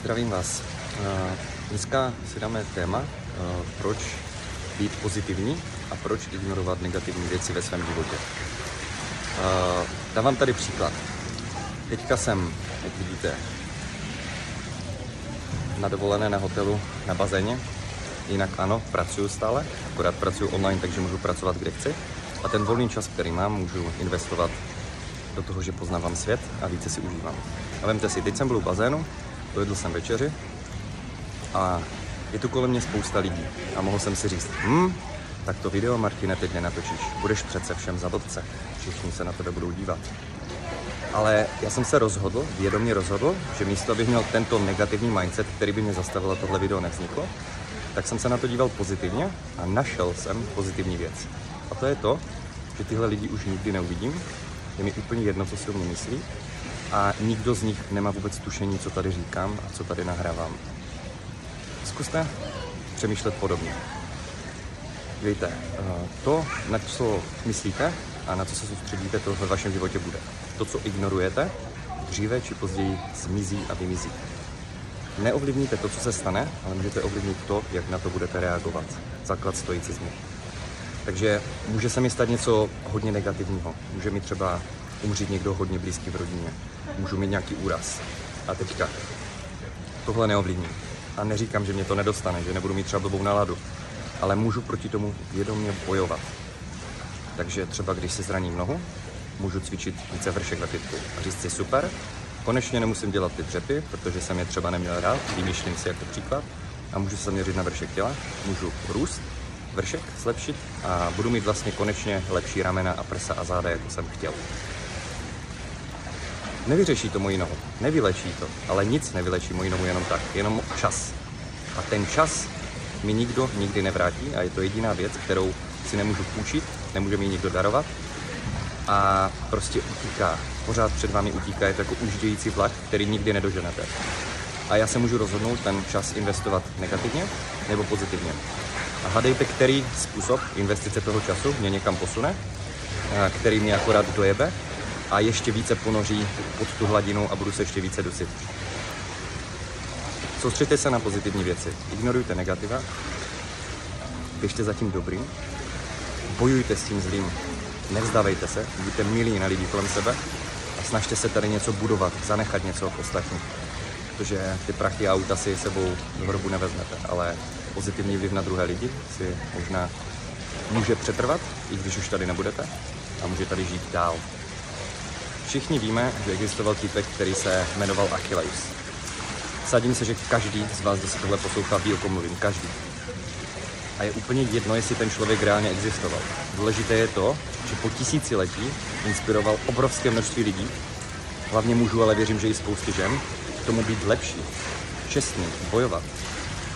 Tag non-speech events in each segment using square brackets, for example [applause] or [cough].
Zdravím vás. Eh, Dneska si dáme téma, eh, proč být pozitivní a proč ignorovat negativní věci ve svém životě. Eh, Dávám tady příklad. Teďka jsem, jak vidíte, na dovolené na hotelu na bazéně. Jinak ano, pracuju stále, akorát pracuju online, takže můžu pracovat kde chci. A ten volný čas, který mám, můžu investovat do toho, že poznávám svět a více si užívám. A vemte si, teď jsem byl u bazénu, dojedl jsem večeři a je tu kolem mě spousta lidí. A mohl jsem si říct, hm, tak to video, Martine, teď nenatočíš. Budeš přece všem za blbce. Všichni se na tebe budou dívat. Ale já jsem se rozhodl, vědomě rozhodl, že místo, abych měl tento negativní mindset, který by mě zastavil a tohle video nevzniklo, tak jsem se na to díval pozitivně a našel jsem pozitivní věc. A to je to, že tyhle lidi už nikdy neuvidím, je mi úplně jedno, co si o mě myslí a nikdo z nich nemá vůbec tušení, co tady říkám a co tady nahrávám. Zkuste přemýšlet podobně. Víte, eh, to, na co myslíte a na co se soustředíte, to ve vašem životě bude. To, co ignorujete, dříve či později zmizí a vymizí. Neovlivníte to, co se stane, ale můžete ovlivnit to, jak na to budete reagovat. Základ stoicismu. Takže může se mi stát něco hodně negativního. Může mi třeba umřít někdo hodně blízký v rodině. Můžu mít nějaký úraz. A teďka tohle neovlivním. A neříkám, že mě to nedostane, že nebudu mít třeba blbou náladu. Ale můžu proti tomu vědomě bojovat. Takže třeba když si zraním nohu, můžu cvičit více vršek ve fitku a říct si super, konečně nemusím dělat ty dřepy, protože jsem je třeba neměl rád, vymýšlím si jako příklad a můžu se zaměřit na vršek těla, můžu růst, vršek zlepšit a budu mít vlastně konečně lepší ramena a prsa a záda, jako jsem chtěl. Nevyřeší to moji nohu, nevylečí to, ale nic nevylečí moji nohu jenom tak, jenom čas. A ten čas mi nikdo nikdy nevrátí a je to jediná věc, kterou si nemůžu půjčit, nemůže mi nikdo darovat a prostě utíká. Pořád před vámi utíká, je to jako uždějící vlak, který nikdy nedoženete. A já se můžu rozhodnout ten čas investovat negativně nebo pozitivně. A hledejte, který způsob investice toho času mě někam posune, a který mě akorát dojebe a ještě více ponoří pod tu hladinu a budu se ještě více dusit. Soustřeďte se na pozitivní věci, ignorujte negativa, běžte za tím dobrým, bojujte s tím zlým, nevzdávejte se, buďte milí na lidi kolem sebe a snažte se tady něco budovat, zanechat něco ostatním. Protože ty prachy a auta si sebou do hrobu nevezmete, ale pozitivní vliv na druhé lidi si možná může přetrvat, i když už tady nebudete a může tady žít dál. Všichni víme, že existoval týpek, který se jmenoval Achilleus. Sadím se, že každý z vás, kdo si tohle poslouchá, ví, o kom mluvím. Každý. A je úplně jedno, jestli ten člověk reálně existoval. Důležité je to, že po tisíciletí inspiroval obrovské množství lidí, hlavně mužů, ale věřím, že i spousty žen, tomu být lepší, čestný, bojovat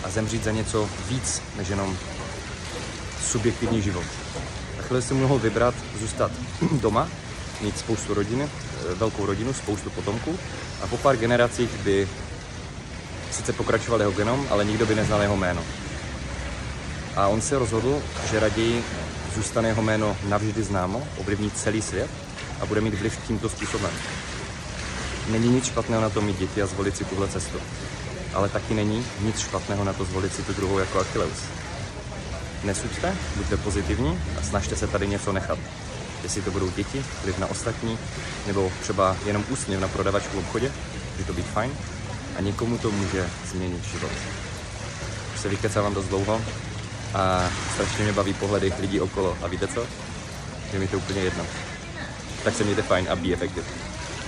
a zemřít za něco víc, než jenom subjektivní život. Takhle si mohl vybrat zůstat [clears throat] doma, mít spoustu rodiny, velkou rodinu, spoustu potomků a po pár generacích by sice pokračoval jeho genom, ale nikdo by neznal jeho jméno. A on se rozhodl, že raději zůstane jeho jméno navždy známo, ovlivní celý svět a bude mít vliv tímto způsobem. Není nic špatného na to mít děti a zvolit si tuhle cestu. Ale taky není nic špatného na to zvolit si tu druhou jako Achilleus. Nesuďte, buďte pozitivní a snažte se tady něco nechat. Jestli to budou děti, vliv na ostatní, nebo třeba jenom úsměv na prodavačku v obchodě, může to být fajn a někomu to může změnit život. Už se vykecávám dost dlouho a strašně mě baví pohledy lidí okolo. A víte co? Je mi to úplně jedno. Tak se mějte fajn a be effective.